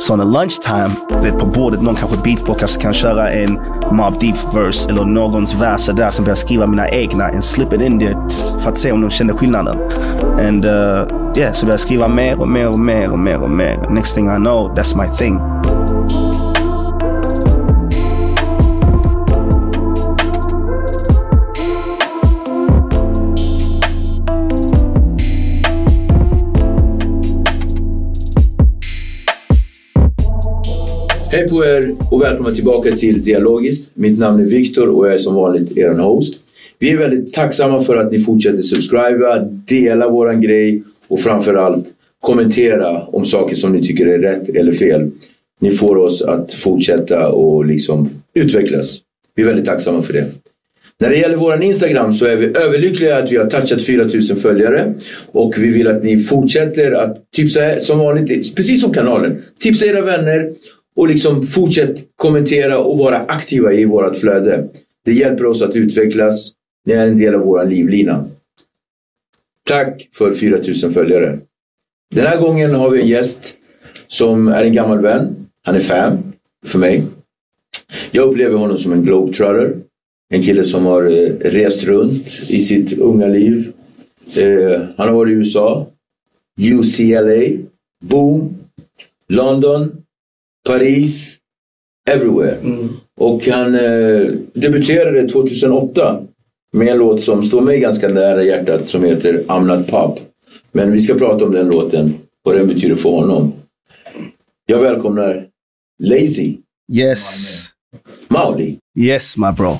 Så när lunchtime, vet på bordet, någon kanske beatboxar så kan köra en Mob Deep verse eller någons vers där som börjar skriva mina egna and slip it in there för att se om de känner skillnaden. And uh, yeah, så började jag skriva mer och mer och mer och mer och mer. Next thing I know, that's my thing. Hej på er och välkomna tillbaka till Dialogiskt. Mitt namn är Viktor och jag är som vanligt er host. Vi är väldigt tacksamma för att ni fortsätter subscriba, dela våran grej och framförallt kommentera om saker som ni tycker är rätt eller fel. Ni får oss att fortsätta och liksom utvecklas. Vi är väldigt tacksamma för det. När det gäller våran Instagram så är vi överlyckliga att vi har touchat 4000 följare och vi vill att ni fortsätter att tipsa som vanligt, precis som kanalen. Tipsa era vänner och liksom fortsätt kommentera och vara aktiva i vårt flöde. Det hjälper oss att utvecklas. Ni är en del av vår livlina. Tack för 4000 följare. Den här gången har vi en gäst som är en gammal vän. Han är fan för mig. Jag upplever honom som en globetrotter. En kille som har eh, rest runt i sitt unga liv. Eh, han har varit i USA, UCLA, Boom, London, Paris, everywhere. Mm. Och han eh, debuterade 2008 med en låt som står mig ganska nära hjärtat som heter I'm Not Pop. Men vi ska prata om den låten, vad den betyder för honom. Jag välkomnar Lazy Yes. Mauli. Yes my bro.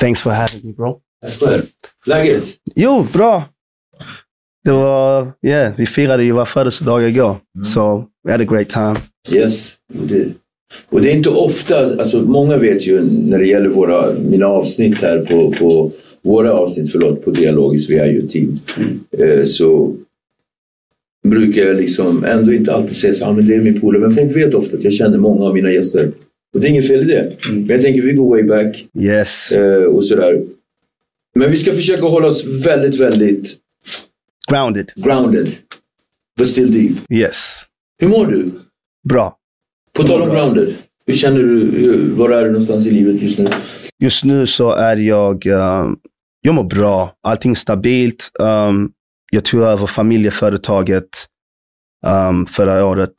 Thanks for having me bro. Tack själv. Läget? Jo, bra. Det var, yeah, vi firade ju vår födelsedag igår. So we had a great time. Yes, we did. Och det är inte ofta, alltså många vet ju när det gäller våra, mina avsnitt här på, på våra avsnitt, förlåt, på Dialogiskt, vi är ju ett team. Eh, så brukar jag liksom ändå inte alltid säga så ah, men det är min polare. Men folk vet ofta att jag känner många av mina gäster. Och det är inget fel i det. Men jag tänker vi går way back Yes. eh, och sådär. Men vi ska försöka hålla oss väldigt, väldigt Grounded. grounded. But still deep. Yes. Hur mår du? Bra. På tal om grounded. Hur känner du? Var är du någonstans i livet just nu? Just nu så är jag, um, jag mår bra. Allting är stabilt. Um, jag tog över familjeföretaget um, förra året.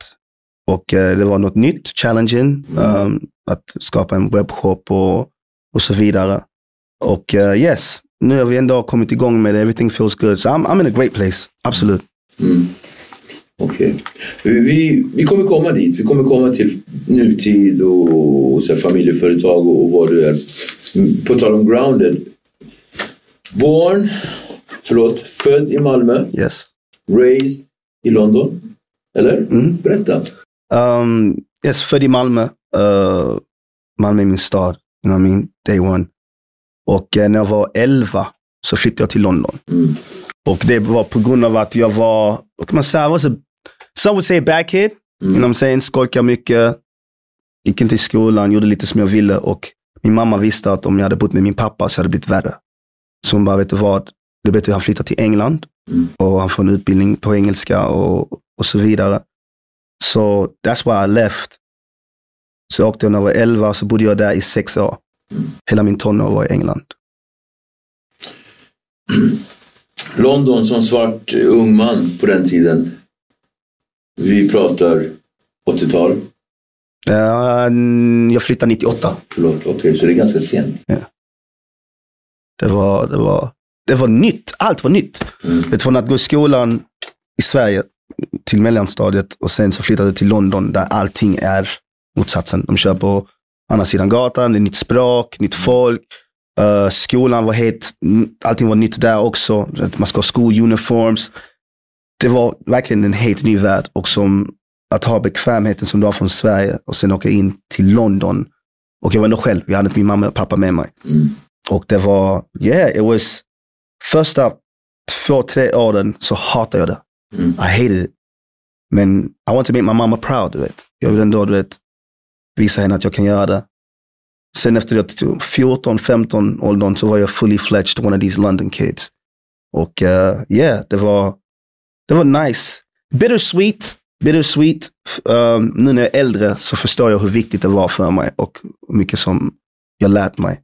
Och eh, det var något nytt, challenging. Um, att skapa en webbshop och, och så vidare. Och eh, yes, nu har vi ändå kommit igång med det. Everything feels good. So I'm, I'm in a great place. Absolut. Mm. Okej. Vi, vi kommer komma dit. Vi kommer komma till nutid och, och så familjeföretag och, och vad du är. På tal om grounded. Born, förlåt, född i Malmö. Yes. Raised i London. Eller? Mm. Berätta. Um, yes, född i Malmö. Uh, Malmö är min stad. You know what I mean? Day one. Och eh, när jag var 11 så flyttade jag till London. Mm. Och det var på grund av att jag var, vad kan man säga, was a, some would say bad kid. You know what I'm saying? Skolkade mycket, gick inte i skolan, gjorde lite som jag ville. Och min mamma visste att om jag hade bott med min pappa så hade det blivit värre. Så hon bara, vet du vad? Det är bättre att han flyttar till England och han får en utbildning på engelska och, och så vidare. Så that's why I left. Så jag åkte när jag var 11 och så bodde jag där i sex år. Hela min tonår var i England. London som svart ung man på den tiden. Vi pratar 80-tal. Eh, jag flyttade 98. Förlåt, okej, så det är ganska sent. Det var, det var, det var nytt. Allt var nytt. Mm. Från att gå i skolan i Sverige till mellanstadiet och sen så flyttade jag till London där allting är motsatsen. De kör på andra sidan gatan, det är nytt språk, nytt folk. Eh, skolan var helt, allting var nytt där också. Man ska ha skoluniforms. Det var verkligen en helt ny värld. Och som att ha bekvämheten som du har från Sverige och sen åka in till London. Och jag var ändå själv, jag hade inte min mamma och pappa med mig. Mm. Och det var, yeah, it was, första två, tre åren så hatade jag det. Mm. I hated it. Men I want to make my mama proud, du vet. Jag vill ändå, du vet, visa henne att jag kan göra det. Sen efter jag 14, 15 åldern så var jag fully fledged one of these London kids. Och uh, yeah, det var, det var nice. Bittersweet, bittersweet. Um, nu när jag är äldre så förstår jag hur viktigt det var för mig och hur mycket som jag lärt mig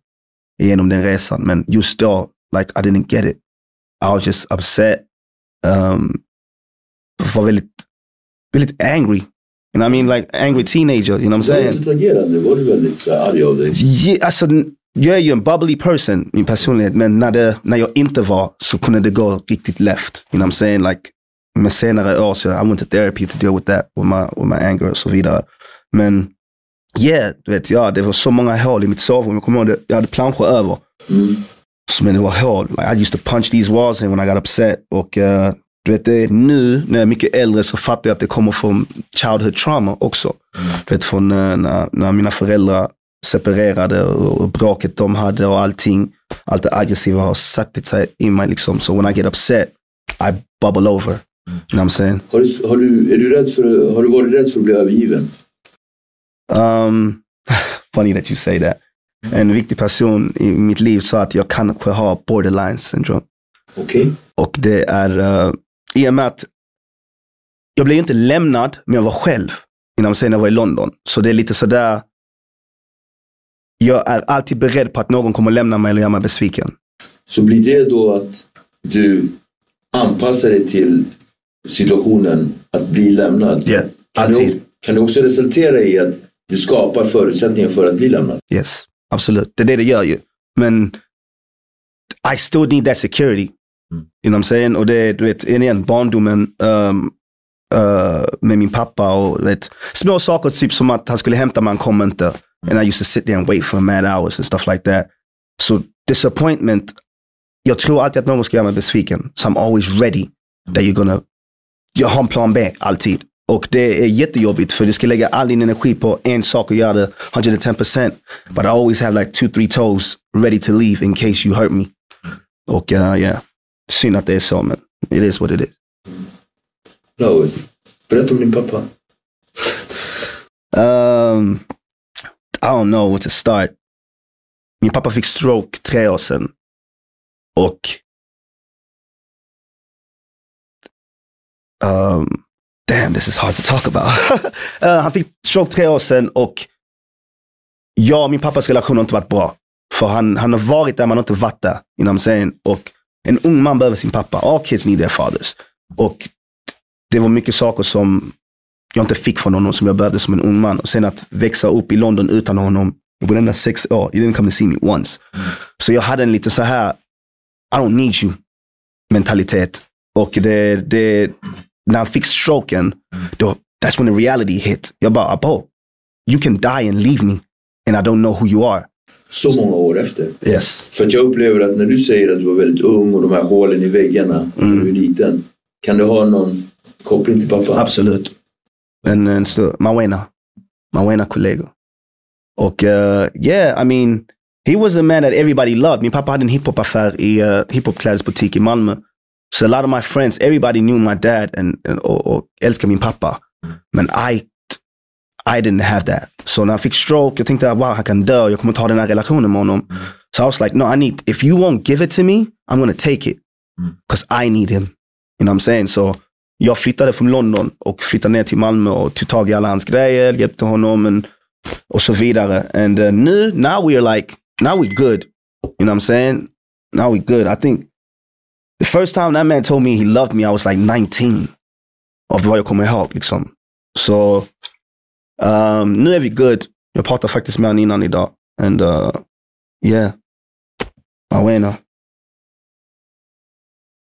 genom den resan. Men just då, like I didn't get it. I was just upset. Um, var väldigt, väldigt angry. You know what I mean? Like angry teenager, you know what I'm Var du saying? utagerande? Var du väldigt så arg av dig? Alltså, jag är ju en bubbly person, min personlighet, men när, det, när jag inte var så kunde det gå riktigt left. You know what I'm saying? Like, med senare år så I went to therapy to deal with that, with my, with my anger och så vidare. Men yeah, du vet, ja, det var så många hål i mitt sovrum. Jag kommer ihåg det, jag hade planscher över. Mm. Så, men det var hål. Like, I used to punch these walls in when I got upset. Och eh, du vet, det är nu när jag är mycket äldre så fattar jag att det kommer från childhood trauma också. Du vet, från eh, när, när mina föräldrar separerade och, och bråket de hade och allting. Allt det aggressiva har satt sig i mig liksom. Så when I get upset, I bubble over. You know what I'm saying? Har du, har, du, är du rädd för, har du varit rädd för att bli övergiven? Um, funny that you say that. En viktig person i mitt liv sa att jag kanske har borderline syndrome. Okej. Och det är uh, i och med att jag blev inte lämnad, men jag var själv innan sen jag var i London. Så det är lite sådär, jag är alltid beredd på att någon kommer lämna mig eller göra mig besviken. Så blir det då att du anpassar dig till situationen att bli lämnad? Ja, Kan det, alltid. kan det också resultera i att du skapar förutsättningar för att bli lämnad? Yes, absolut. Det är det det gör ju. Men I still need that security. Mm. You know what I'm saying? Och det är, du vet, igen, barndomen um, uh, med min pappa och vet, små saker typ som att han skulle hämta mig, han kom inte. And I used to sit there and wait for mad hours and stuff like that. So disappointment, jag tror alltid att någon ska göra mig besviken. So I'm always ready that you're gonna, jag har en plan B alltid. Och det är jättejobbigt för du ska lägga all din energi på en sak och göra det 110%. But I always have like two, three toes ready to leave in case you hurt me. Och uh, yeah, synd att det är så men it is what it is. Raoul, berätta om din pappa. Um, I don't know where to start. Min pappa fick stroke tre år sedan. Och um, damn, this is hard to talk about. uh, han fick stroke tre år sedan och jag och min pappas relation har inte varit bra. För han, han har varit där, man har inte varit där. You know what I'm saying? Och en ung man behöver sin pappa. All kids need their fathers. Och det var mycket saker som jag inte fick från honom som jag behövde som en ung man. Och sen att växa upp i London utan honom i varenda sex år. You didn't come to see me once. Så jag hade en lite så här, I don't need you mentalitet. Och det, det, när han fick stroken, då, that's when the reality hit. Jag bara, abo, you can die and leave me and I don't know who you are. Så många år efter. Yes. För att jag upplever att när du säger att du var väldigt ung och de här hålen i väggarna Mm. du är liten. Kan du ha någon koppling till pappa? Absolut. En, en stor, Mawena. Mawena kollegor. Och uh, yeah, I mean, he was a man that everybody loved. Min pappa hade en hiphop-affär i uh, hiphop-klädesbutik i Malmö. So a lot of my friends, everybody knew my dad and, and och, och älskade min pappa. Men I, I didn't have that. Så när jag fick stroke, jag tänkte wow, han kan dö, jag kommer ta den här relationen med honom. So I was like, no, I need, if you won't give it to me, I'm gonna take it. Because I need him. You know what I'm saying? So jag flyttade från London och flyttade ner till Malmö och tog tag i alla hans grejer, hjälpte honom and, och så vidare. And uh, nu, now we're like, now we good. You know what I'm saying? Now we good. I think the first time that man told me he loved me, I was like 19. Av vad jag kommer ihåg liksom. Så um, nu är vi good. Jag pratade faktiskt med honom innan idag. And uh, yeah. Awena.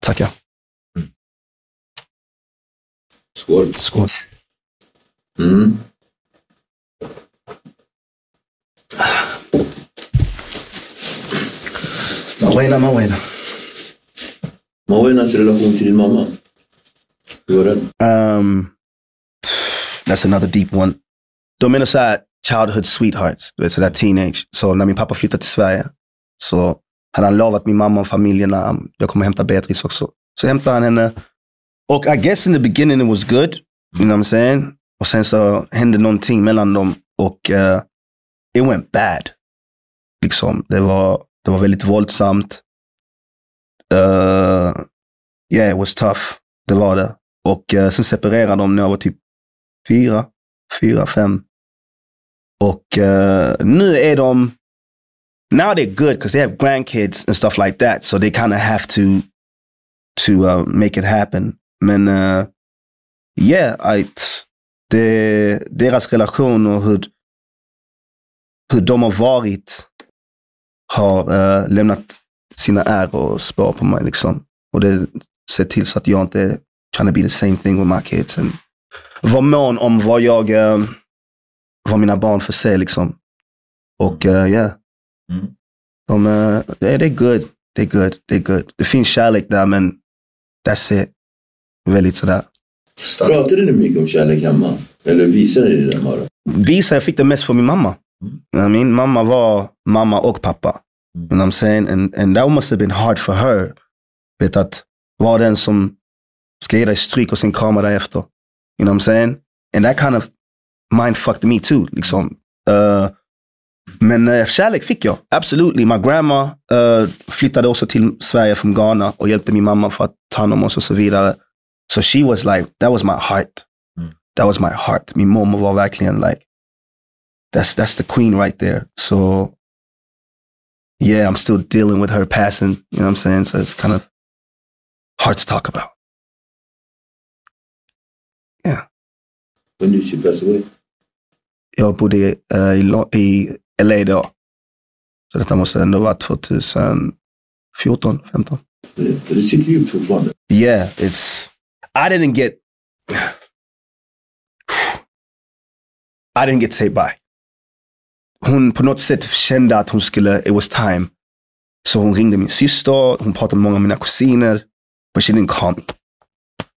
Tackar. Skål. Skål. Mm. Awena, Mawena. Mawenas relation till din mamma? Hur var den? Um, that's another deep one. De är så här childhood sweethearts, du vet sådär teenage. Så när min pappa flyttade till Sverige så hade han lovat min mamma och familjen att ah, jag kommer hämta Beatrice också. Så hämtade han henne. Och I guess in the beginning it was good, you know what I'm saying? Och sen så hände någonting mellan dem och uh, it went bad. Liksom, det var, det var väldigt våldsamt. Uh, yeah, it was tough. Det var det. Och uh, sen separerade de när jag var typ fyra, fyra, fem. Och uh, nu är de, now they're good because they have grandkids and stuff like that. So they kind of have to, to uh, make it happen. Men uh, yeah, I, det, deras relation och hur, hur de har varit har uh, lämnat sina ärr och spår på mig. Liksom. Och det ser till så att jag inte trying to be the same thing with my kids. And var mån om vad jag, uh, vad mina barn får se liksom. Och uh, yeah. Mm. De, uh, det, det är good. Det är good. Det är good. Det finns kärlek där men that's it. Väldigt sådär. Pratade ni mycket om kärlek hemma? Eller visade ni det bara? Visa, jag fick det mest från min mamma. Min mamma var mamma och pappa. You know what I'm saying? And, and that must have been hard for her. Vet att vara den som ska ge dig stryk och sen krama dig efter. You know what I'm saying? And that kind of mind fucked me too. Liksom. Uh, men uh, kärlek fick jag. Absolutely. My grandma uh, flyttade också till Sverige från Ghana och hjälpte min mamma för att ta hand om oss och så vidare. So she was like, that was my heart. That was my heart. Min mormor var verkligen like, that's, that's the queen right there. So yeah, I'm still dealing with her passing. You know what I'm saying? So it's kind of hard to talk about. Yeah. When did she pass away? Jag bodde eh, i, i LA då. Så detta måste ändå vara 2014, 15. Det, det sitter djupt fortfarande. Yeah, it's, I didn't get, I didn't get saved by. Hon på något sätt kände att hon skulle, it was time. Så hon ringde min syster, hon pratade med många av mina kusiner. But she didn't call me.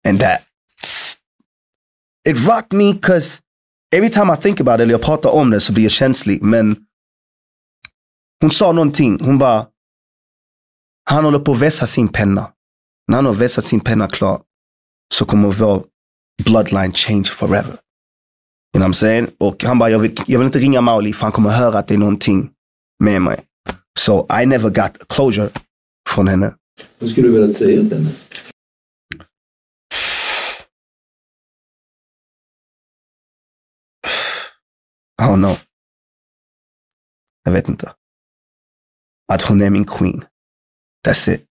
And that, it rocked me because every time I think about it, eller jag pratar om det så blir jag känslig. Men hon sa någonting, hon bara, han håller på att vässa sin penna. När han har vässat sin penna klar så kommer vår bloodline change forever. You know what I'm saying? Och han bara, jag vill, jag vill inte ringa Mauli för han kommer höra att det är någonting med mig. So I never got closure från henne. Vad skulle du velat säga till henne? I don't know. Jag vet inte. Att hon är min queen. That's it.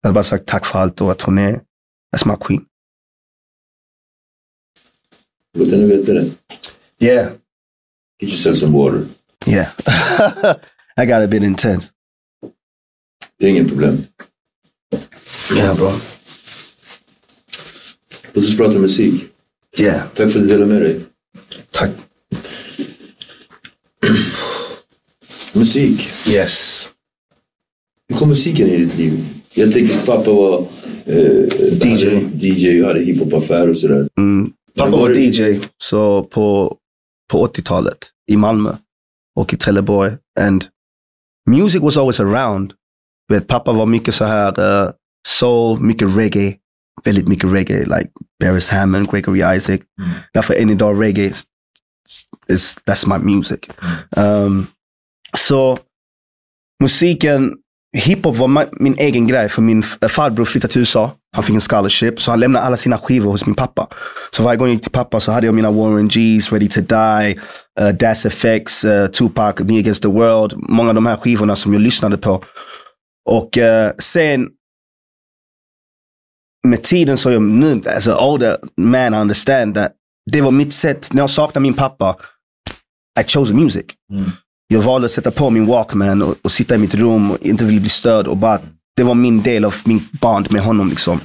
Jag hade bara sagt tack för allt och att hon är, that's my queen. Låt henne veta det. Yeah, Get yourself some water. yeah. I got a bit intense. Det är inget problem. Yeah, bro. Låt oss prata musik. Yeah, Tack för att du delade med dig. tack. Musik. Yes. Hur kom musiken in i ditt liv? Jag tänker att pappa var eh, DJ. hade DJ och hade hiphopaffär och sådär. Mm. Pappa var DJ så på, på 80-talet i Malmö och i Trelleborg. And music was always around. Vet, pappa var mycket så här uh, soul, mycket reggae. Väldigt mycket reggae, like Beres Hammond, Gregory Isaac. Därför än idag reggae, is, that's my music. Um, så musiken, hiphop var min egen grej för min eh, farbror flyttade till USA. Han fick en scholarship, så han lämnade alla sina skivor hos min pappa. Så varje gång jag gick till pappa så hade jag mina Warren G's, Ready to Die, uh, Das FX, uh, Tupac, Me Against the World. Många av de här skivorna som jag lyssnade på. Och uh, sen med tiden så är jag nu, as an older man, I understand that det var mitt sätt, när jag saknade min pappa, I chose music. Mm. Jag valde att sätta på min Walkman och, och sitta i mitt rum och inte ville bli störd och bara, det var min del av min band med honom liksom.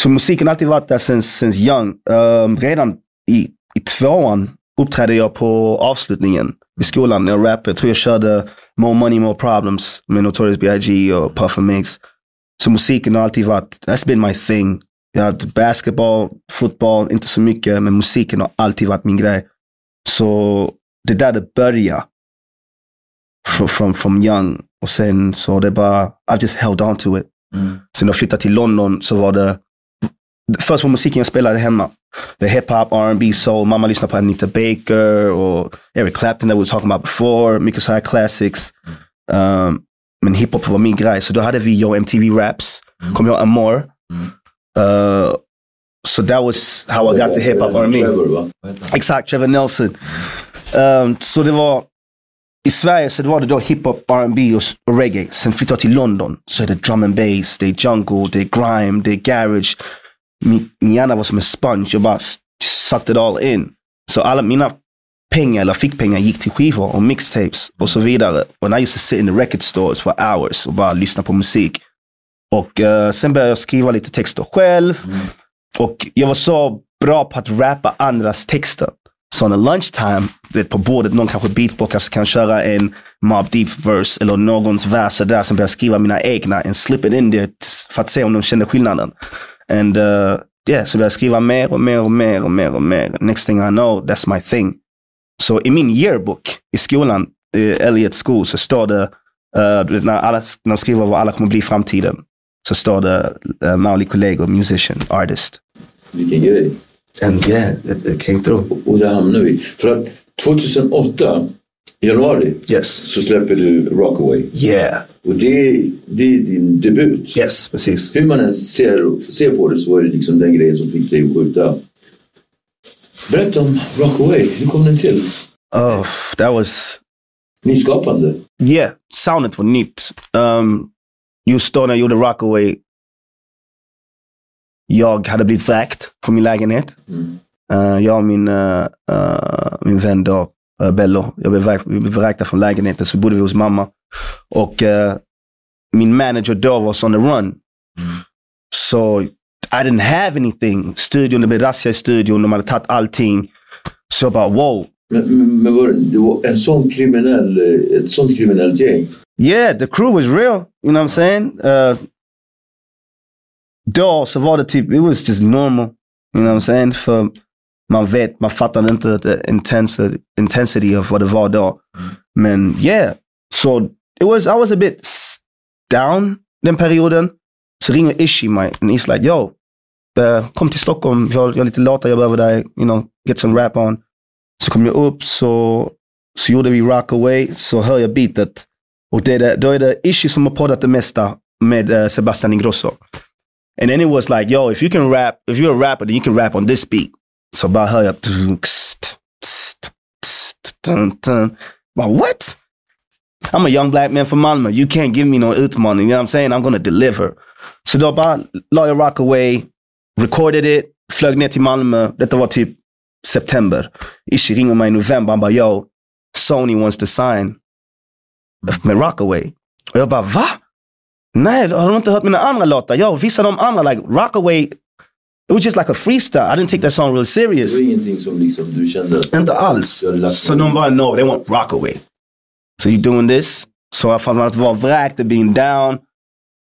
Så musiken har alltid varit där sen, sen young. Um, redan i, i tvåan uppträdde jag på avslutningen i skolan när jag rappade. Jag tror jag körde More Money More Problems med Notorious B.I.G. och Puff Mix. Så musiken har alltid varit, that's been my thing. Jag har haft basketball, fotboll, inte så mycket, men musiken har alltid varit min grej. Så det är där det börjar. From, from, from young. Och sen så det bara, I just held on to it. Sen när jag flyttade till London så var det, först var musiken jag spelade hemma. The hiphop, R&B, soul. Mamma lyssnade på Anita Baker och Eric Clapton that we were talking about before. Mycket så här classics. Um, men hiphop var min grej. Så då hade vi Yo MTV Raps. Kom jag Amor. Uh, so that was how I got the hiphop R&B. Exakt, Trevor Nelson. Um, så det var, i Sverige så var det då hiphop, R&B och, reggae. Sen flyttade jag till London så är det drum and bass, det är jungle, det är grime, det är garage. Min, min hjärna var som en sponge, jag bara s- sucked it all in. Så alla mina pengar, eller fickpengar, gick till skivor och mixtapes och så vidare. Och I used to sit in the record stores for hours och bara lyssna på musik. Och eh, sen började jag skriva lite texter själv. Och jag var så bra på att rappa andras texter. Så när lunchtime, det på bordet, någon kanske beatboxar så kan köra en Mob Deep verse eller någons vers där som börjar skriva mina egna and slip it in there för att se om de känner skillnaden. And uh, yeah, så började jag skriva mer och mer och mer och mer och mer. Next thing I know, that's my thing. Så i min yearbook i skolan, uh, Elliot School, så står det, uh, när, alla, när de skriver vad alla kommer bli i framtiden, så står det uh, Mauli kollegor, musician, artist. Vilken grej. And yeah, it, it came through. Och där hamnar vi. För att 2008, i januari, Yes. så släpper du Rockaway. Yeah. Och det, det är din debut. Yes, precis. Hur man än ser, ser på det så var det liksom den grejen som fick dig att skjuta. Berätta om Rockaway. Hur kom den till? Oh, that was Nyskapande. yeah, soundet var nytt. Um, just då när jag gjorde Rockaway, jag hade blivit vräkt från min lägenhet. Uh, jag och min, uh, uh, min vän då, Bello, jag blev vräkt, vi blev vräkta från lägenheten så bodde vi hos mamma. Och min manager då var on the run. Så I didn't have anything. Studion, det blev razzia i studion, de hade tagit allting. Så jag bara wow, Men, men, men var det, var en sån kriminell, ett sånt kriminellt gäng. Yeah, the crew was real. You know what I'm saying? Uh, då så var det typ, it was just normal. You know what I'm saying? För man vet, man fattade inte the intensity, intensity of vad det var då. Men yeah, so it was, I was a bit down den perioden. Så ringer Ishi mig and he's like, yo, uh, kom till Stockholm, jag, jag är lite lata, jag behöver dig, you know, get some rap on. Så kom jag upp, så, så gjorde vi Rockaway, så hör jag beatet. Och det är det, då är det Ishi som har poddat det mesta med eh, Sebastian Ingrosso. And then it was like, yo, if you can rap, if you're a rapper, then you can rap on this beat. Bara hör jag... Bara, what? I'm a young black man from Malmö. You can't give me no utmaning. You know what I'm saying? I'm gonna deliver. Så då bara la jag Rockaway, recorded it, flög ner Malmö. Detta var typ september. Ishi ringer mig i november. Han yo, Sony wants to sign med Rockaway. Och jag bara, va? Nej, har de inte hört mina andra låtar? Jag vissa av de andra, like Rockaway, it was just like a freestyle. I didn't take that song real Det serious. var ingenting som liksom du kände. Inte alls. Så de bara, no, they want Rockaway. So you doing this? Så från att vara vräkt och being down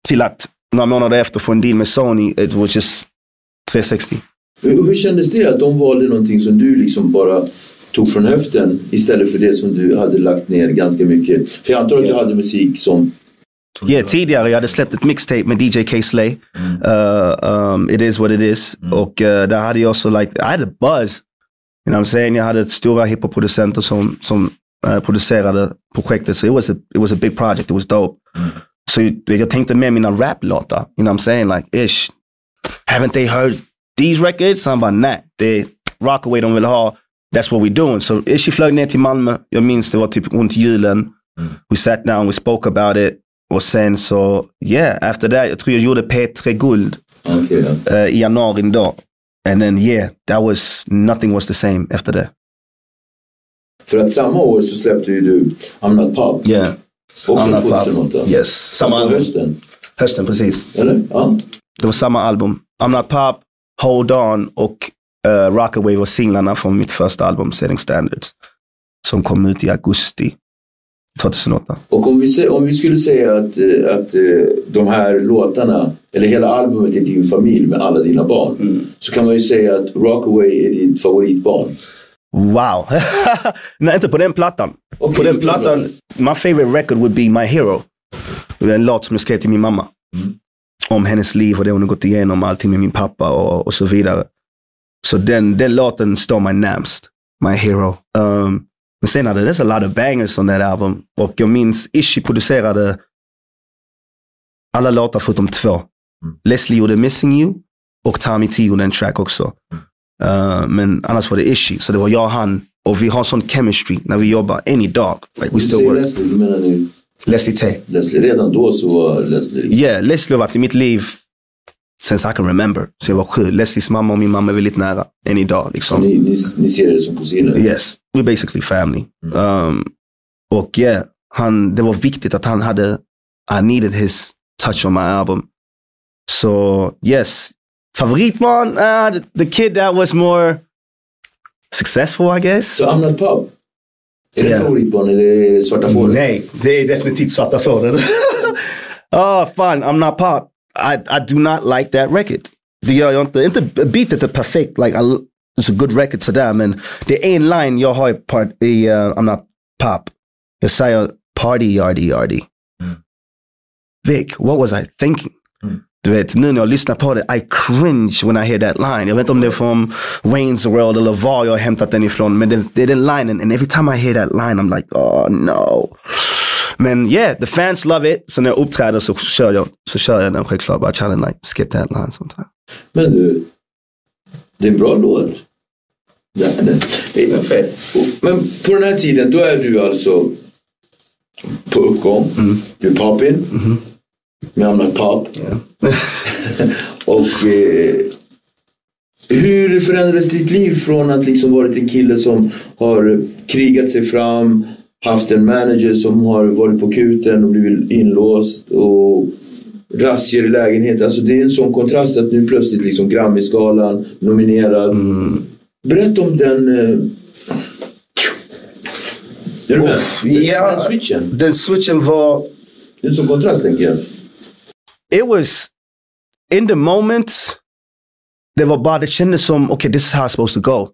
till att några månader efter få en deal med Sony, it was just 360. Hur, hur kändes det att de valde någonting som du liksom bara tog från höften istället för det som du hade lagt ner ganska mycket? För jag antar att du hade musik som Yeah, tidigare jag hade släppt ett mixtape med DJ K Slay. Uh, um, it is what it is. Och uh, där hade jag också like, I had a buzz. You know what I'm saying? Jag hade stora hiphop-producenter som, som uh, producerade projektet. Så it was, a, it was a big project. It was dope. Så jag tänkte med mina rap-låtar. You know what I'm saying? Like, ish, haven't they heard these records? Han bara, nej. Det är Rockaway de vill ha. That's what we're doing. Så Ishi flög ner till Malmö. Jag minns det var typ runt julen. We sat down, we spoke about it. Och sen så, yeah, after that, jag tror jag gjorde P3 Guld ja. uh, i januari då. And then yeah, that was, nothing was the same after that. För att samma år så släppte ju du I'm Not Pop. Yeah. Också I'm Not Pop. 2008. Yes, samma album. hösten. Hösten, precis. Eller? Ja. Det var samma album. I'm Not Pop, Hold On och uh, Rockaway var singlarna från mitt första album, Setting Standards. Som kom ut i augusti 2008. Och om vi, om vi skulle säga att, eh, att eh, de här låtarna, eller hela albumet är din familj med alla dina barn. Mm. Så kan man ju säga att Rockaway är ditt favoritbarn. Wow. Nej, inte på den plattan. Okej, på den plattan, my favorite record would be My Hero. Det är en låt som jag skrev till min mamma. Om hennes liv och det hon har gått igenom, allting med min pappa och, och så vidare. Så den, den låten står mig närmst. My Hero. Um, men sen hade det a lot of bangers on that album. Och jag minns Ishi producerade alla låtar förutom två. Leslie gjorde Missing You och Tommy T gjorde en track också. Uh, men annars var det Ishi. Så det var jag och han. Och vi har sån chemistry när vi jobbar än idag. Like we still work. Leslie, du menar nu Leslie Tay. Leslie. Redan då så var Leslie... Yeah, Leslie har varit i mitt liv since I can remember. Så jag var sju. Leslies mamma och min mamma är väldigt nära än idag. Så Liksom. ni, ni, ni ser det som kusiner? Yes, we're basically family. Um, och yeah, han, det var viktigt att han hade, I needed his touch on my album. So yes, favoritbarn, uh, the, the kid that was more successful I guess. Så I'm Not Pop? Är Yeah. det favoritbarn eller är det Svarta Fåret? Nej, det är definitivt svarta fåret. oh, fan, I'm not pop. I, I do not like that record. Det gör jag inte. Inte uh, beatet är perfekt. Like, I, it's a good record sådär. Men det är en line jag har i, part, i uh, I'm not pop. Jag säger party yardy yardy. Hmm. Vic, what was I thinking? Du vet, nu när jag lyssnar på det, I cringe when I hear that line. Jag vet inte om det är från Wayne's World eller var jag har hämtat den ifrån. Men det, det är den linen. And every time I hear that line I'm like, oh no. Men yeah, the fans love it. Så när jag uppträder så kör jag, så kör jag den självklart. Bara trying to like skip that line sometimes. Men du, det är en bra låt. Det är det. Men på den här tiden, då är du alltså på uppgång. Du är poppin. Med I'm Not Pop. Och eh, hur förändrades ditt liv från att liksom varit en kille som har krigat sig fram, haft en manager som har varit på kuten och blivit inlåst och razzior i lägenhet. Alltså det är en sån kontrast att nu plötsligt liksom Grammisgalan, nominerad. Berätta om den... Eh... Är du med? Uff, Den- switchen. Den switchen var, Det är en sån kontrast tänker jag. it was in the moment. Det var bara, det kändes som, okay this is how it's supposed to go. You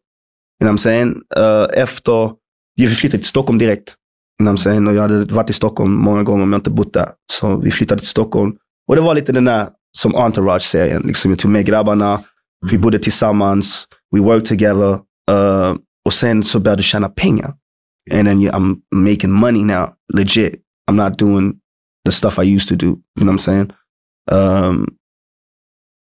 know what I'm saying? Uh, efter, vi flyttade till Stockholm direkt. You know what I'm saying? Och jag hade varit i Stockholm många gånger jag inte bott där. Så vi flyttade till Stockholm. Och det var lite den där som Entourage-serien. Liksom, jag tog med grabbarna, vi bodde tillsammans, we worked together. Uh, och sen så började jag tjäna pengar. And then yeah, I'm making money now, legit. I'm not doing the stuff I used to do. You know what I'm saying? Um,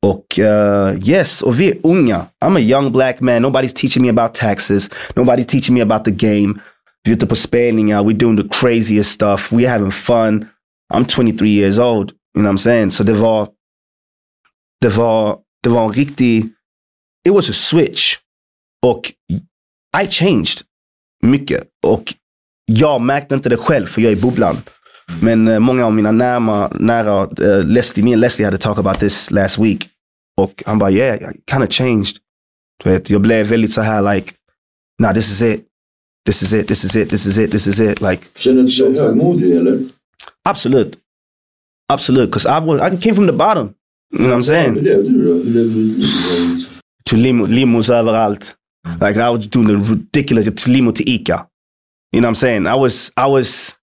och uh, yes, och vi är unga. I'm a young black man. Nobody's teaching me about taxes. Nobody's teaching me about the game. Vi är ute på spelningar. We're doing the craziest stuff. We're having fun. I'm 23 years old. You know what I'm saying? Så det var, det var, det var en riktig, it was a switch. Och I changed mycket. Och jag märkte inte det själv för jag är i bubblan. Men uh, många av mina närma, nära, uh, Leslie, me and Leslie hade talk about this last week. Och han bara, yeah, I kind of changed. Du vet, jag blev väldigt så här like, nah this is it. This is it, this is it, this is it, this is it. Like, Känner du dig högmodig eller? absolut. Absolut, because I, was, I came from the bottom. You know what I'm Hur saying? du då? Hur du? To limo, limos överallt. Like I was doing the ridiculous, to limo till Ica. You know what I'm saying? I was, I was,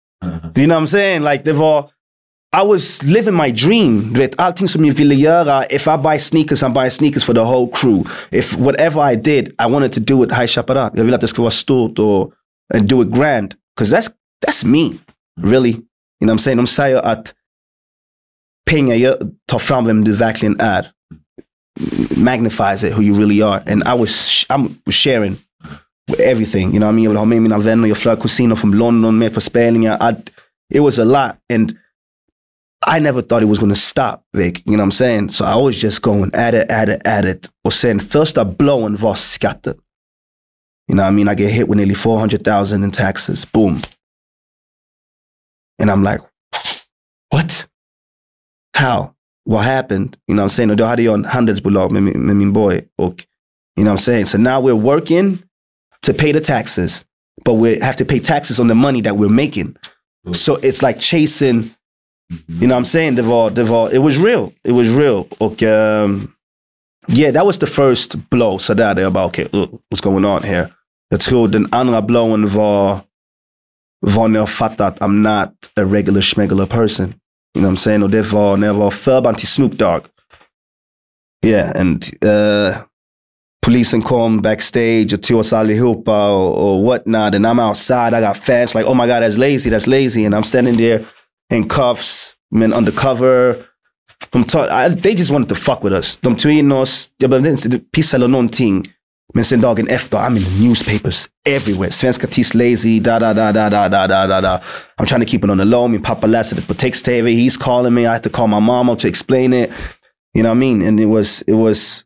you know what I'm saying? Like det var, I was living my dream. Vet, allting som jag ville göra. If I buy sneakers, I buy sneakers for the whole crew. If whatever I did, I wanted to do it High Chaparral. Jag ville att det skulle vara and do it grand. Because that's, that's me, really. You know what I'm saying? De säger att pengar tar fram vem du verkligen är. Magnifies it, who you really are. And I was, I was sharing with everything. You know what I mean? Jag vill ha med mina vänner. Jag flög London med på spelningar. I, it was a lot. And I never thought it was going to stop, Vic. You know what I'm saying? So I was just going at it, at it, at it. Och sen första blowen var skatten. You know what I mean? I get hit with nearly 400,000 in taxes. Boom. And I'm like, what? How? What happened? You know what I'm saying? Och då hade jag en handelsbolag med, min- med min boy. Och, you know what I'm saying? So now we're working to pay the taxes, but we have to pay taxes on the money that we're making. Mm. So it's like chasing, you know what I'm saying? Det var, det var, it was real. It was real. Och um, yeah, that was the first blow. Så där, jag bara, okay, uh, what's going on here? Jag tror den andra blowen var, var när jag fattade att I'm not a regular schmegular person. You know what I'm saying? Och det var när jag var förband till Snoop Dogg. Yeah, and uh, polisen kom backstage och tog oss allihopa och, och whatnot. And I'm outside, I got fans like, oh my god, that's lazy, that's lazy. And I'm standing there in cuffs, men undercover. From I, they just wanted to fuck with us. De tog in oss, jag behövde inte pissa eller någonting. Men sen dagen efter, I'm in the newspapers everywhere. Svenska artist lazy, da da da da da da da da da. I'm trying to keep it on the low. Min pappa läser det på text-tv. He's calling me. I have to call my mama to explain it. You know what I mean? And it was, it was,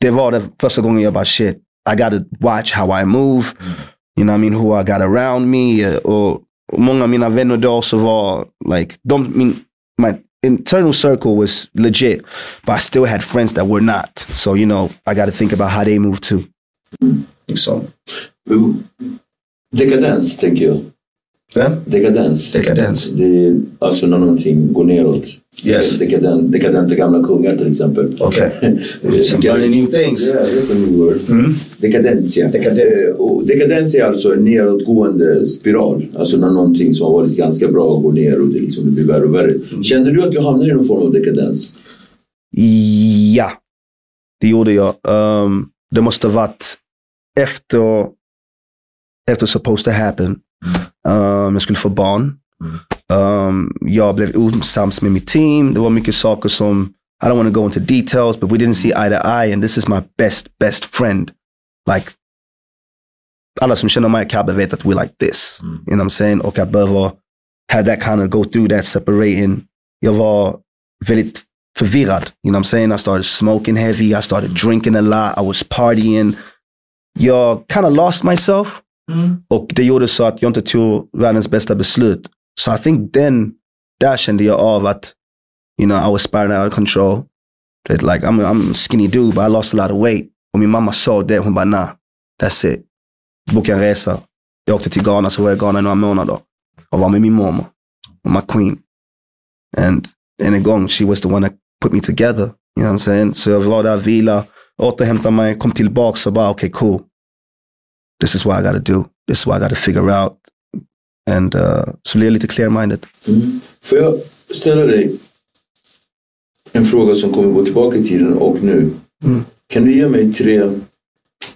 det var det första gången jag bara shit, I gotta watch how I move. Mm. You know what I mean? Who I got around me. Uh, och, och många av mina vänner då också var like, de, min, my internal circle was legit, but I still had friends that were not. So, you know, I got to think about how they move too. So, Dekadens, tänker jag. Yeah. Dekadens. Dekadens. Det är alltså när någonting går neråt. Yes. Dekadent, dekadenta gamla kungar till exempel. Okay. Some learning new things. Yeah, that's a new word. Dekadentia. Dekadentia. Eh, och dekadens är alltså en nedåtgående spiral. Alltså när någonting som har varit ganska bra går ner och det, liksom, det blir värre och värre. Kände du att du hamnade i någon form av dekadens? Ja, det gjorde jag. Um, det måste varit efter, efter supposed to happen. Um, jag skulle få barn. Um, jag blev osams med mitt team. Det var mycket saker som, I don't want to go into details, but we didn't see eye to eye and this is my best, best friend. Like, alla som känner mig Cabbe vet att we like this. You know what I'm saying? Och jag behöver have that kind of go through that separating. Jag var väldigt förvirrad. You know what I'm saying? I started smoking heavy. I started drinking a lot. I was partying. Jag kind of lost myself. Mm. Och det gjorde så att jag inte tog världens bästa beslut. Så I think then, där kände jag av att, you know, I was spiraling out of control. That like, I'm, I'm a skinny dude, but I lost a lot of weight. Och min mamma såg det, hon bara, nah, that's it. Boka en resa. Jag åkte till Ghana, så var jag i Ghana i några månader. Och var med min mormor, och my queen. And än en gång, she was the one that put me together. You know what I'm saying? Så jag var där, vila, återhämtade mig, kom tillbaka och bara, okay, cool. This is what I gotta do. This is what I gotta figure out. And uh, så blev jag lite clear-minded. Får jag ställa dig en fråga som kommer gå tillbaka i tiden och nu? Kan du ge mig tre,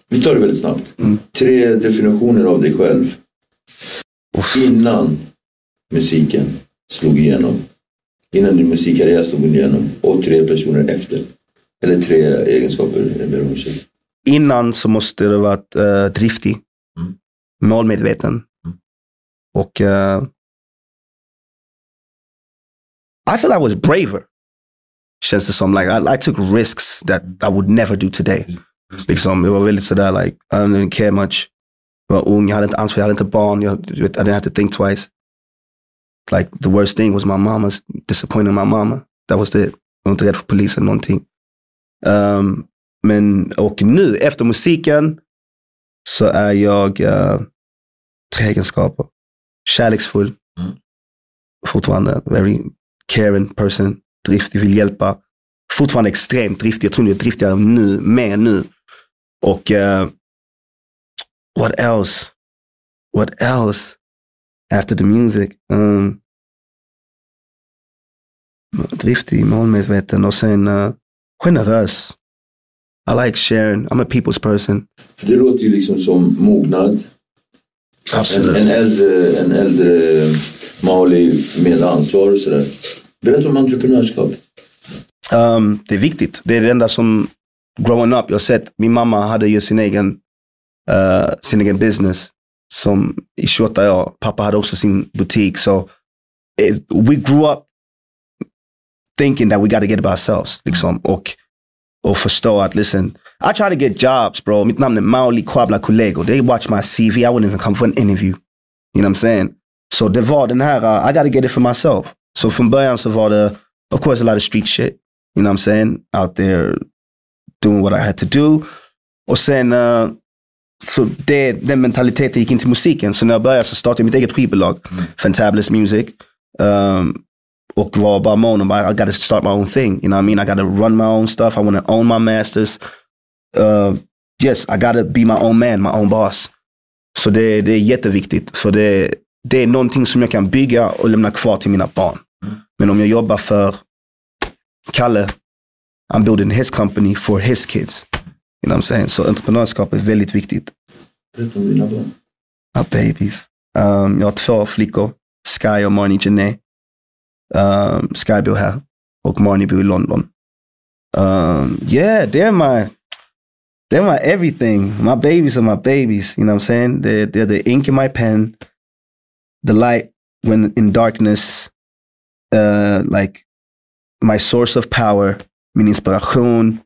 vi tar det väldigt snabbt, tre definitioner av dig själv innan musiken slog igenom? Innan din musikkarriär slog igenom och tre personer efter? Eller tre egenskaper, eller. Innan så måste det varit uh, driftig, målmedveten. Och uh, I feel I was braver. Känns det som. Like, I, I took risks that I would never do today. Liksom, jag var väldigt sådär, like, I didn't care much. Jag var ung, jag hade inte ansvar, jag hade inte barn. Jag, du I didn't have to think twice. Like, the worst thing was my mama, disappointing my mama. That was it. Jag var inte rädd för polisen någonting. Um, men, och nu, efter musiken, så är jag uh, tre egenskaper. Kärleksfull. Fortfarande very caring person. Driftig, vill hjälpa. Fortfarande extremt driftig. Jag tror jag är driftigare nu, mer nu. Och uh, what else? What else? After the music? Um, driftig, målmedveten och sen uh, generös. I like sharing. I'm a people's person. Det låter ju liksom som mognad. En, Absolut. en äldre, en äldre Mali med ansvar och sådär. Berätta om entreprenörskap. Um, det är viktigt. Det är det enda som, growing up, jag har sett, min mamma hade ju sin egen, uh, sin egen business som i 28 år. Pappa hade också sin butik. Så it, we grew up thinking that we got to get it by ourselves. Liksom. Och, och förstå att, listen, I try to get jobs bro. Mitt namn är Mauli Kwabla Kolego. They watch my CV, I wouldn't even come for an interview. You know what I'm saying? So det var den här, I gotta get it for myself. So from början så var det, of course a lot of street shit. You know what I'm saying? Out there doing what I had to do. Och sen, uh, så det, den mentaliteten gick in till musiken. Så när jag började så startade jag mitt eget skivbolag, Fantabulous Music. Um, och var bara mån om, I gotta start my own thing. You know what I mean? I gotta run my own stuff. I wanna own my masters. Uh, yes, I gotta be my own man, my own boss. Så det, det är jätteviktigt. För det, det är någonting som jag kan bygga och lämna kvar till mina barn. Men om jag jobbar för Kalle, I'm building his company for his kids. You know what I'm saying? Så entreprenörskap är väldigt viktigt. Berätta om dina barn. My babies. Um, jag har två flickor, Sky och Marnie Janae. Um, Sky bor här och Marnie i London. Um, yeah, they're my, they're my everything. My babies are my babies. You know what I'm saying? They're, they're the ink in my pen, the light when in darkness, uh, like my source of power, min inspiration.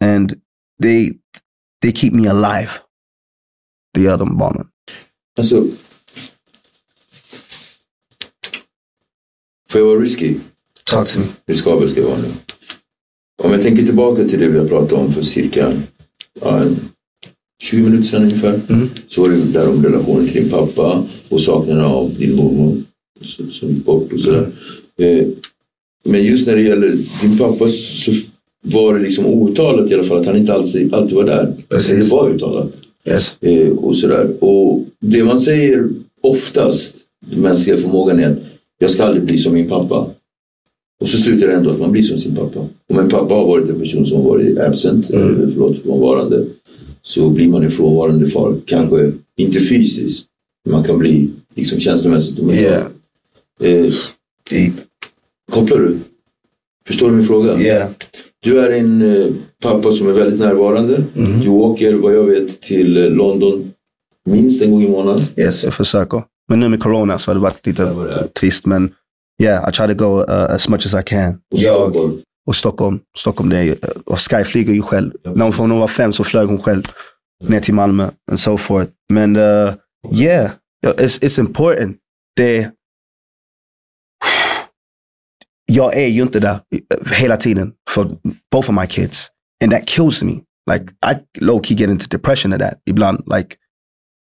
And they, they keep me alive. The barnen. Alltså. Får jag vara risky? Me. Riskabel ska jag vara nu. Om jag tänker tillbaka till det vi har pratat om för cirka ja, en 20 minuter sedan ungefär. Mm. Så var det där om relationen till din pappa och saknaden av din mormor som gick bort och sådär. Eh, men just när det gäller din pappa så var det liksom outtalat i alla fall att han inte alls, alltid var där. Precis. Det var uttalat. Yes. Eh, och sådär. Och det man säger oftast, den mänskliga förmågan är att jag ska aldrig bli som min pappa. Och så slutar det ändå att man blir som sin pappa. Om en pappa har varit en person som varit absent, Mm. eller förlåt, frånvarande, så blir man en frånvarande far. Kanske inte fysiskt, men man kan bli liksom känslomässigt. Yeah. Eh, Deep. kopplar du? Förstår du min fråga? Yeah. Du är en eh, pappa som är väldigt närvarande. Mhm. Du åker, vad jag vet, till London minst en gång i månaden. Yes, jag försöker. Men nu med corona så har det varit lite trist. Men yeah, I try to go uh, as much as I can. Och Jag Stockholm. och Stockholm. Stockholm det är ju, uh, och Sky flyger ju själv. När hon, hon var fem så flög hon själv ner till Malmö and so forth. Men uh, yeah, it's, it's important. Det, jag är ju inte där hela tiden för both of my kids. And that kills me. Like I low key get into depression of that ibland. Like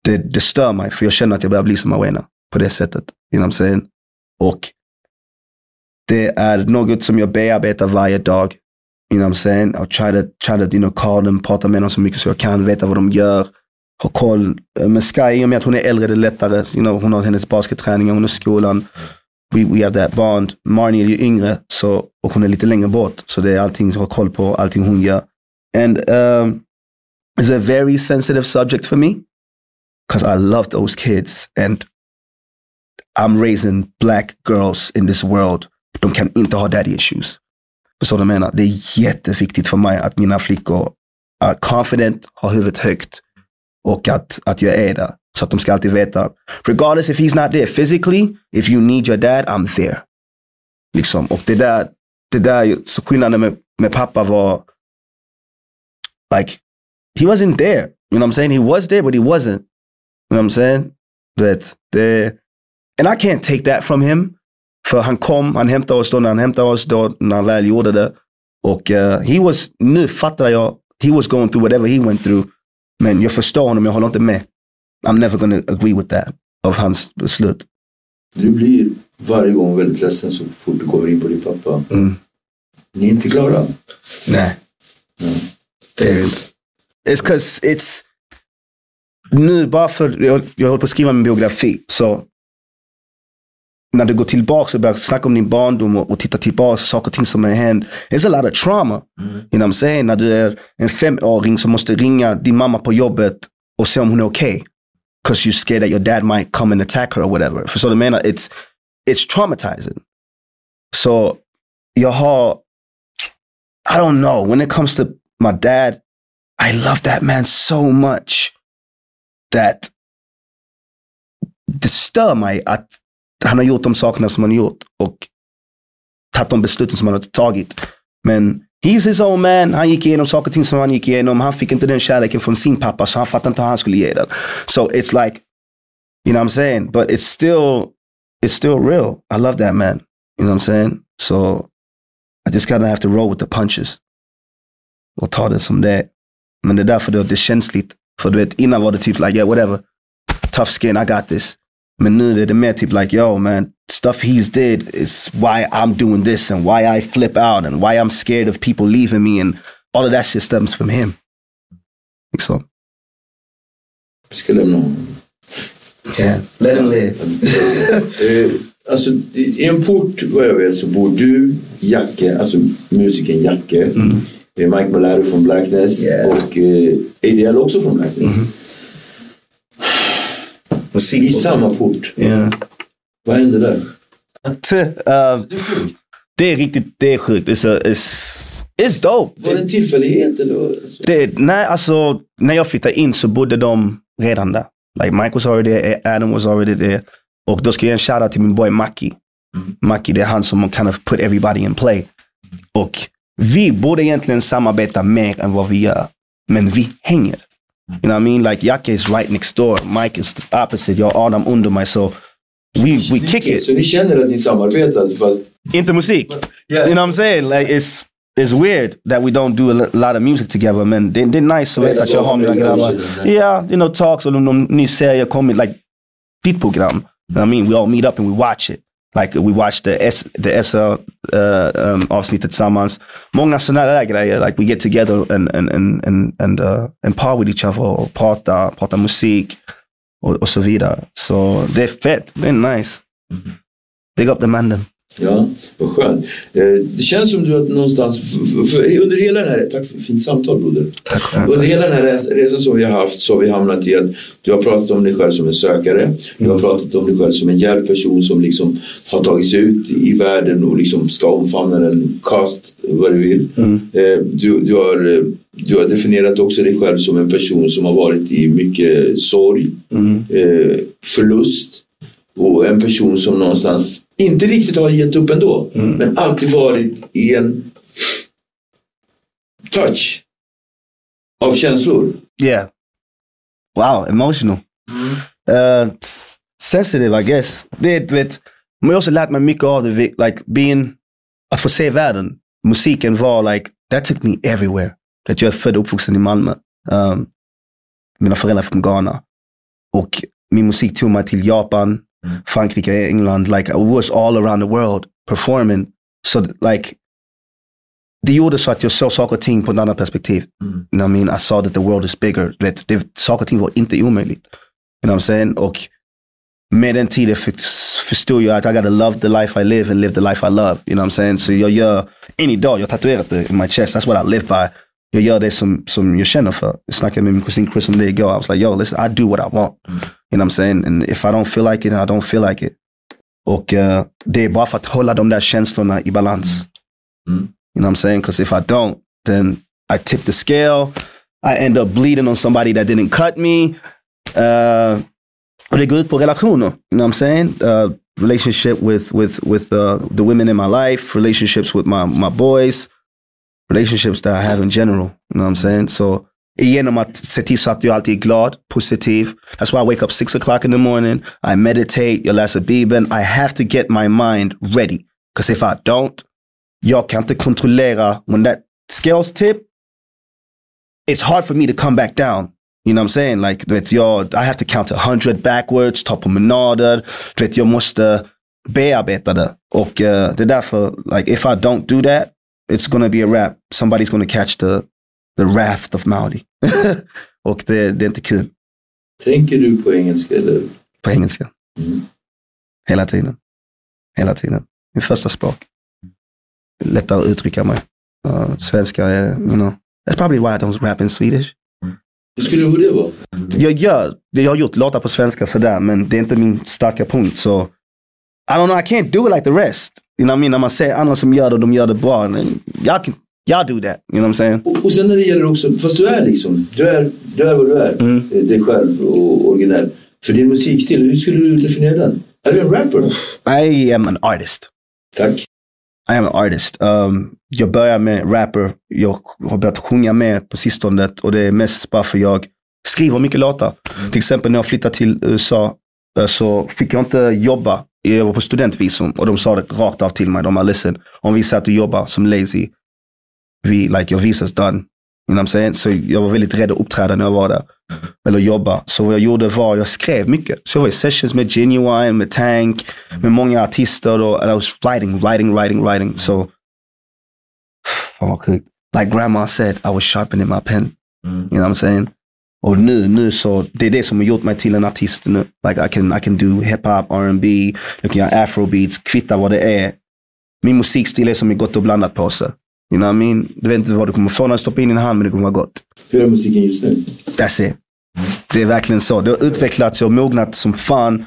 det, det stör mig för jag känner att jag börjar bli som Awena på det sättet. inom scen. Och det är något som jag bearbetar varje dag. inom know what saying? Try to, try to you know, call them, prata med dem så mycket så jag kan, veta vad de gör. Ha koll. Eh, men Med Sky, i och med att hon är äldre, det är lättare. You know, hon har hennes basketträningar, hon är i skolan. We, we have that bond. Marnie är ju yngre så, och hon är lite längre bort. Så det är allting, jag har koll på allting hon gör. And um, it's a very sensitive subject for me. Because I love those kids. And I'm raising black girls in this world. De kan inte ha daddy issues. Förstår du vad jag menar? Det är jätteviktigt för mig att mina flickor är confident, har huvudet högt och att, att jag är där. Så att de ska alltid veta, regardless if he's not there physically, if you need your dad, I'm there. Liksom. Och det där, det där så skillnaden med, med pappa var, like, he wasn't there. You know what I'm saying? He was there, but he wasn't. You know what I'm saying? Du vet, det, and I can't take that from him. För han kom, han hämtade oss då när han hämtade oss då, när han väl gjorde det. Och uh, he was, nu fattar jag, he was going through whatever he went through. Men jag förstår honom, jag håller inte med. I'm never gonna agree with that, av hans beslut. Du blir varje gång väldigt ledsen så fort du kommer in på din pappa. Mm. Ni är inte klara. Nej. Det är inte. It's cause it's, nu bara för, jag, jag håller på att skriva min biografi, så när du går tillbaka och börjar snacka om din barndom och, och titta tillbaka på saker och ting som har hänt. There's a lot of trauma. You know what I'm saying? När du är en femåring som måste ringa din mamma på jobbet och se om hon är okej. Okay. Cause you're scared that your dad might come and attack her or whatever. Förstår du vad jag menar? It's, it's traumatizing. Så jag har, I don't know, when it comes to my dad, I love that man so much det stör mig att han har gjort de sakerna som han har gjort och tagit de besluten som han har tagit. Men he's his own man. Han gick igenom saker och ting som han gick igenom. Han fick inte den kärleken från sin pappa så han fattade inte hur han skulle ge den. So it's like, you know what I'm saying? But it's still, it's still real. I love that man. You know what I'm saying? So I just gotta have to roll with the punches. Och ta det som det är. Men det är därför det är känsligt. För du vet, innan var det typ like, yeah whatever. Tough skin, I got this. Men nu är det mer typ like, yo man, stuff he's did is why I'm doing this and why I flip out and why I'm scared of people leaving me and all of that shit stems from him. Liksom. Lämna honom. Yeah, let him live. Eh, alltså, i en port vad jag vet så bor du, Jacke, alltså musikern Jacke. Mm. Mike Malari från Blackness Yeah. och eh, ADL också från Blackness. I samma port. Yeah. Vad hände där? Uh, det är riktigt, det är sjukt. It's, a, it's, it's dope. Var det en tillfällighet eller? Alltså? Det, nej, alltså när jag flyttade in så bodde de redan där. Like Mike was already there, Adam was already there. Och då ska jag ge en shoutout till min boy Maki. Maki, det är han som kind of put everybody in play. Och vi borde egentligen samarbeta mer än vad vi gör. Men vi hänger. You know what I mean? Like Jacke is right next door. Mike is the opposite. Jag har Adam under mig. Så we, we kick it. Så ni känner att ni samarbetar fast... Inte musik. You know what I'm saying? Like it's it's weird that we don't do a lo- lot of music together, men det, det är nice att veta att jag har mina grabbar. Yeah, you know, talks och någon ny serie kommer, like ditt program. You know what I mean? We all meet up and we watch it. Like we watch the S, the SL uh, um, avsnittet tillsammans. Många sådana där grejer. Like we get together and, and, and, and, and, uh, and par with each other och prata, prata musik och, och så vidare. Så det är fett. Det är nice. Big up the man. Ja, vad skönt. Eh, Det känns som du att någonstans, under hela den här, tack för fint samtal broder. Under hela den här res- resan som vi har haft så har vi hamnat i att du har pratat om dig själv som en sökare. Du har pratat om dig själv som en djärv person som liksom har tagit sig ut i världen och liksom ska omfamna den, cast vad du vill. Eh, Du, du, har, eh, du har definierat också dig själv som en person som har varit i mycket sorg, eh, förlust och en person som någonstans inte riktigt har gett upp ändå. Men alltid varit i en touch av känslor. Yeah. Wow, emotional. Uh, s- sensitive, I guess. Det, vet, men jag har också lärt mig mycket av det. Like being, att få se världen. Musiken var like, that took me everywhere. Att jag är född och uppvuxen i Malmö. Um, mina föräldrar är från Ghana. Och min musik tog mig till Japan, Frankrike, England. Like I was all around the world performing. Så like, det gjorde så att jag såg saker och ting på ett annat perspektiv. You know what I mean? I saw that the world is bigger. Vet, det, saker och ting var inte omöjligt. You know what I'm saying? Och med den tiden för, förstod jag att I gotta love the life I live and live the life I love. You know what I'm saying? Så jag gör, än idag, jag har tatuerat det in my chest. That's what I live by. Jag gör det som, som jag känner för. Jag snackade med min kusin Chris om det igår. I was like, yo, listen, I do what I want. You know what I'm saying? And if I don't feel like it, I don't feel like it. Och eh, det är bara för att hålla de där känslorna i balans. You know what I'm saying? Because if I don't, then I tip the scale. I end up bleeding on somebody that didn't cut me. Uh, och det går ut på relationer. You know what I'm saying? Uh, relationship with with with uh, the women in my life, relationships with my my boys, relationships that I have in general. You know what I'm saying? So genom att se till så att jag alltid är glad, positiv. That's why I wake up six o'clock in the morning. I meditate, jag läser Bibeln. I have to get my mind ready. Because if I don't, jag kan inte kontrollera when that scales tip. It's hard for me to come back down. You know what I'm saying? Like, du vet, jag, I have to count to 100 backwards, ta promenader. Du vet, jag måste bearbeta det. Och eh, det är därför, like, if I don't do that, it's gonna be a wrap. Somebody's gonna catch the, the wrath of Maudi. och det, det är inte kul Tänker du på engelska eller? på engelska. Hela tiden. hela tiden. Min första språk. Lättare att uttrycka mig. Uh, svenska är, you know, that's probably why I don't rap in Swedish. Hur skulle det vara? Jag gör, jag har gjort låtar på svenska sådär, men det är inte min starka punkt. Så I don't know, I can't do it like the rest. You know I mean? När man ser andra som gör det och de gör det bra. Jag kan, jag do that. You know what I'm saying? Och, och sen när det gäller också, fast du är liksom, du är, du är vad du är. Mm. Eh, Dig själv och originell. För din musikstil, hur skulle du definiera den? Är du en rapper? I am an artist. Tack. I am an artist. Um, jag börjar med rapper. Jag har börjat sjunga med på sistone och det är mest bara för jag skriver mycket låtar. Till exempel när jag flyttade till USA eh, så fick jag inte jobba. Jag var på studentvisum och de sa det rakt av till mig. De har listen, om vi säger att du jobbar som lazy, vi, like your visa's done. You know what I'm saying? Så jag var väldigt rädd att uppträda när jag var där. Eller jobba. Så vad jag gjorde var, jag skrev mycket. Så jag var i sessions med Genuine, med Tank, med många artister. Och and I was writing, writing, writing, writing. Så, fan vad sjukt. Like grandma said, I was sharpening my pen. You know what I'm saying? Och nu, nu så, det är det som har gjort mig till en artist nu. Like I can, I can do hiphop, R&B, jag kan göra afrobeats, kvitta vad det är. Min musikstil är som en gott och blandat påse. You know what I mean? Du vet inte vad du kommer få när du stoppar in i din hand, men det kommer vara gott. Hur är musiken just nu? That's it. Det är verkligen så. Det har utvecklats och mognat som fan.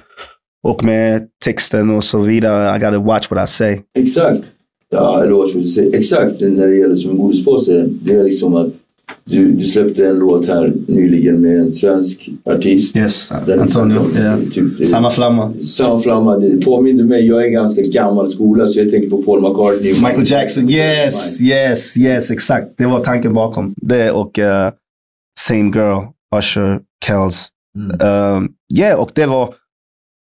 Och med texten och så vidare. I gotta watch what I say. Exakt. Ja, eller vad ska jag säga? Exakt när det gäller som en godispåse. Det är liksom att du, du släppte en låt här nyligen med en svensk artist. Yes, Antonio. Yeah. Typ, Samma flamma. Samma flamma. Det påminner mig. Jag är ganska gammal skola så jag tänker på Paul McCartney. Michael Jackson, yes, yes, yes, exakt. Det var tanken bakom. Det och uh, Same Girl, Usher, Kells. Um, yeah, och det var,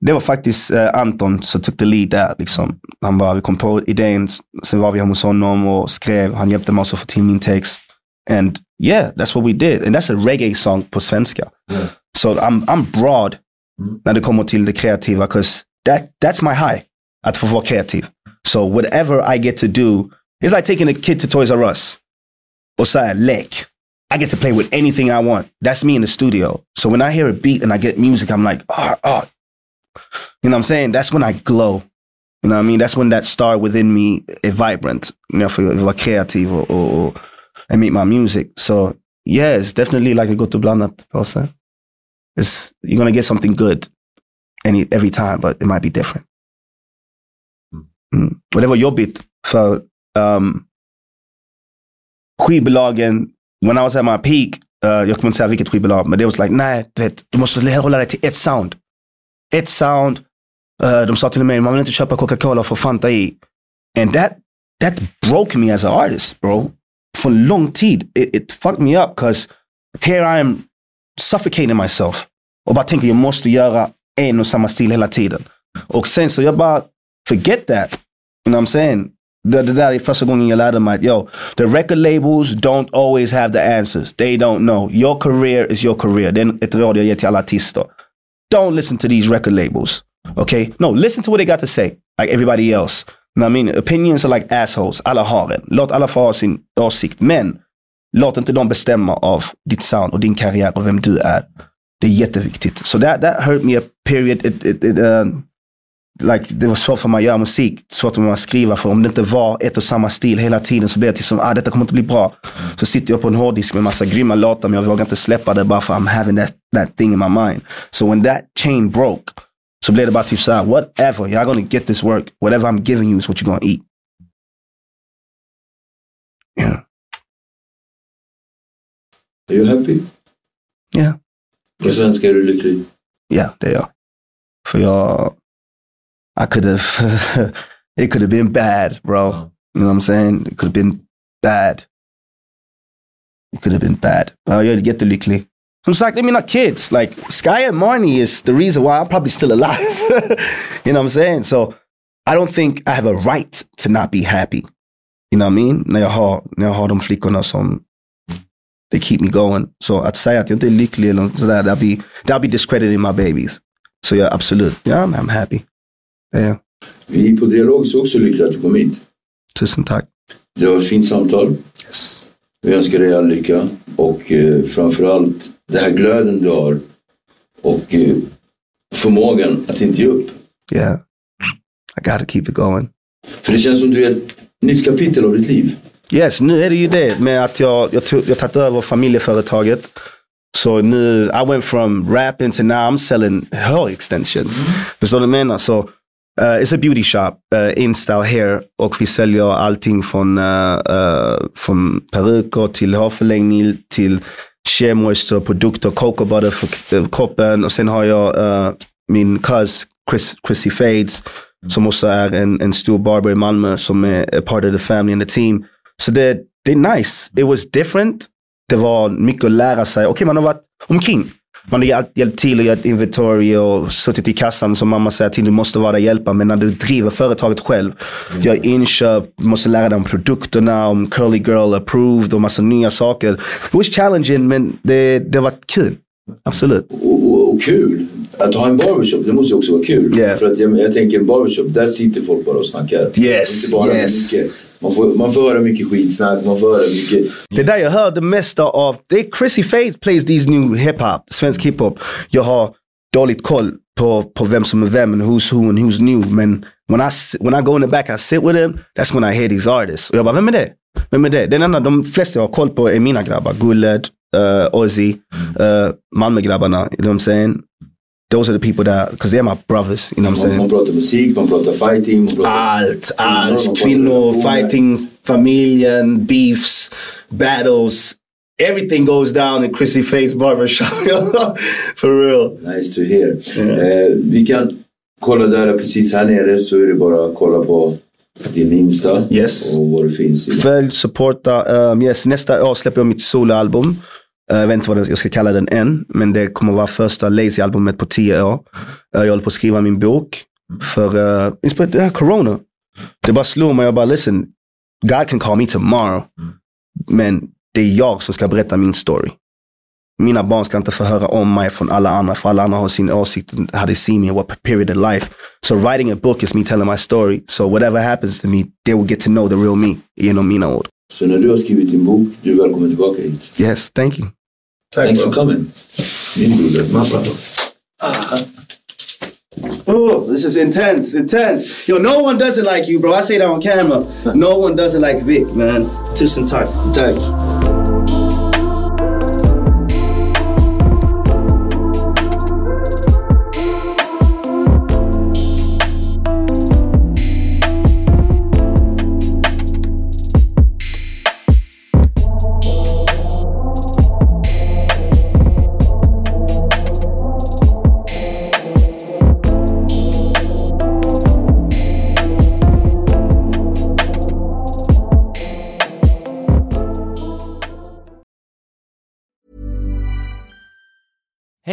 det var faktiskt eh, Anton som tog the lead där. Liksom. Han bara, vi kom på idén, sen var vi hemma hos honom och skrev. Han hjälpte mig också att få till min text. And yeah, that's what we did. And that's a reggae song på svenska. So I'm, I'm broad mm. när det kommer till det kreativa. Cause that, that's my high. Att få vara kreativ. So whatever I get to do, it's like taking a kid to Toys R Us. Och så här, lek. I get to play with anything I want. That's me in the studio. So when I hear a beat and I get music, I'm like, oh, oh. You know what I'm saying? That's when I glow. You know what I mean? That's when that star within me is vibrant. You know, för att vara kreativ och, och, och and make my music. So yeah, it's definitely like a gott och blandat påse. It's, you're gonna get something good any, every time, but it might be different. Mm. Det var jobbigt för um, skivbolagen, when I was at my peak, uh, jag kommer inte säga vilket skivbolag, men det var like, nej, du, vet, du måste hålla dig till ett sound. Ett sound. Uh, de sa till mig, man vill inte köpa Coca-Cola för Fanta i. And that, that broke me as an artist, bro. För long tid. It, it fucked me up, because here I am suffocating myself. Och bara tänker, jag måste göra en och samma stil hela tiden. Och sen så jag bara, forget that. You know what I'm saying? Det, det där är er första gången jag lärde mig att yo, the record labels don't always have the answers. They don't know. Your career is your career. Det er är ett råd jag ger till alla artister. Don't listen to these record labels. Okay? No, listen to what they got to say. Like everybody else. I mean? Opinions are like assholes. Alla har en. Låt alla få ha sin åsikt. Men låt inte dem bestämma av ditt sound och din karriär och vem du är. Det är jätteviktigt. So that, that hurt me a period. It, it, it, uh, like, det var svårt för mig att göra musik, svårt för mig att skriva. För om det inte var ett och samma stil hela tiden så blev det till som, ah detta kommer inte bli bra. Så sitter jag på en hårddisk med massa grymma låtar men jag vågar inte släppa det bara för I'm having that, that thing in my mind. So when that chain broke blev det bara typ såhär, whatever, Y'all gonna get this work. Whatever I'm giving you is what you're gonna eat. Yeah. Are you happy? Yeah. Är du lycklig. Ja, det är jag. För jag... I could have... it could have been bad, bro. You know what I'm saying? It could have been bad. It could have been bad. Ja, jag är jättelycklig. Som sagt, det är mina kids. Like, Sky and Marnie is the reason why I'm probably still alive. you know what I'm saying? So, I don't think I have a right to not be happy. You know what I mean? När jag har, när jag har de flickorna som they keep me going. Så att säga att jag inte är lycklig eller sådär, that'll be, that'll be discrediting my babies. Så ja, absolut. Ja, I'm, I'm happy. Jag. Vi på Dialog är också lyckliga att du kom hit. Tusen tack. Det var ett fint samtal. Yes. Vi önskar dig all lycka och eh, framförallt den här glöden du har och eh, förmågan att inte ge upp. Yeah. I gotta keep it going. För det känns som du är ett nytt kapitel av ditt liv. Yes, nu är det ju det med att jag, jag, tog, jag tagit över familjeföretaget. Så nu, I went from rapping to now I'm selling hair extensions. Förstår du vad jag menar? Så uh, it's a beauty shop, uh, InStyle Hair. Och vi säljer allting från, uh, uh, från peruker till hårförlängning till shea moisture, produkter, cocoa butter för äh, kroppen. Och sen har jag äh, min cuz Chris, Chrissy Fades som också är en, en stor barber i Malmö som är a part of the family and the team. Så det, det är nice. It was different. Det var mycket att lära sig. Okej, man har varit omkring. Man har hjälpt, till och gjort inventory och suttit i kassan som mamma säger till. Du måste vara där och hjälpa. Men när du driver företaget själv, gör inköp, måste lära dig om produkterna, om curly girl approved och massa nya saker. It was challenging men det, det var kul. Absolut. Och, och, kul. Att ha en barbershop, det måste ju också vara kul. Yeah. För att jag, jag tänker en barbershop, där sitter folk bara och snackar. Yes, Inte bara yes. Mycket, man, får, man får höra mycket skitsnack, man får höra mycket... Det där jag hör det mesta av, det är Chrissy Faith plays these new hiphop, svensk hiphop. Jag har dåligt koll på, på vem som är vem and who's who and who's new. Men when I, when I go in the back I sit with him, that's when I hear these artists. Och jag bara, vem är det? Vem är det? Den enda, de flesta jag har koll på är mina grabbar. Gulled, uh, Ozzy, uh, Malmögrabbarna. You know what I'm saying? Those are the people that, because they're my brothers. You know what I'm Man, man saying? pratar musik, man pratar fighting. Man pratar Allt, man allt. pratar Kvinnor, relationer. fighting, familjen, beefs, battles. Everything goes down in Chrissy Face barbershop. For real. Nice to hear. Eh, vi kan kolla där precis här nere så är det bara att kolla på din Insta. Yes. Och vad det finns. I. Följ, supporta. Um, yes, nästa år släpper jag mitt soloalbum. Eh, jag vet inte vad jag ska kalla den än. Men det kommer vara första Lazy-albumet på tio år. Eh, jag håller på att skriva min bok. För uh, inspirerat det här corona. Det bara slog mig. Jag bara, listen. God can call me tomorrow. Men det är jag som ska berätta min story. Mina barn ska inte få höra om mig från alla andra. För alla andra har sin åsikt. How they see me what period of life. So writing a book is me telling my story. So whatever happens to me, they will get to know the real me. Genom mina ord. Så när du har skrivit din bok, du är välkommen tillbaka hit. Yes, thank you. Thanks for coming. Min broder. My brother. Ah. Oh, this is intense, intense. Yo, no one does it like you, bro. I say that on camera. No one does it like Vic, man. Tusen tack. Tack.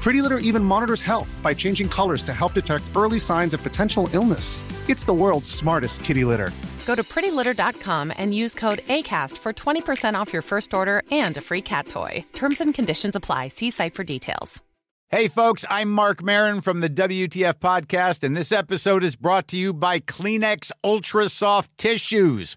Pretty Litter even monitors health by changing colors to help detect early signs of potential illness. It's the world's smartest kitty litter. Go to prettylitter.com and use code ACAST for 20% off your first order and a free cat toy. Terms and conditions apply. See site for details. Hey, folks, I'm Mark Marin from the WTF Podcast, and this episode is brought to you by Kleenex Ultra Soft Tissues,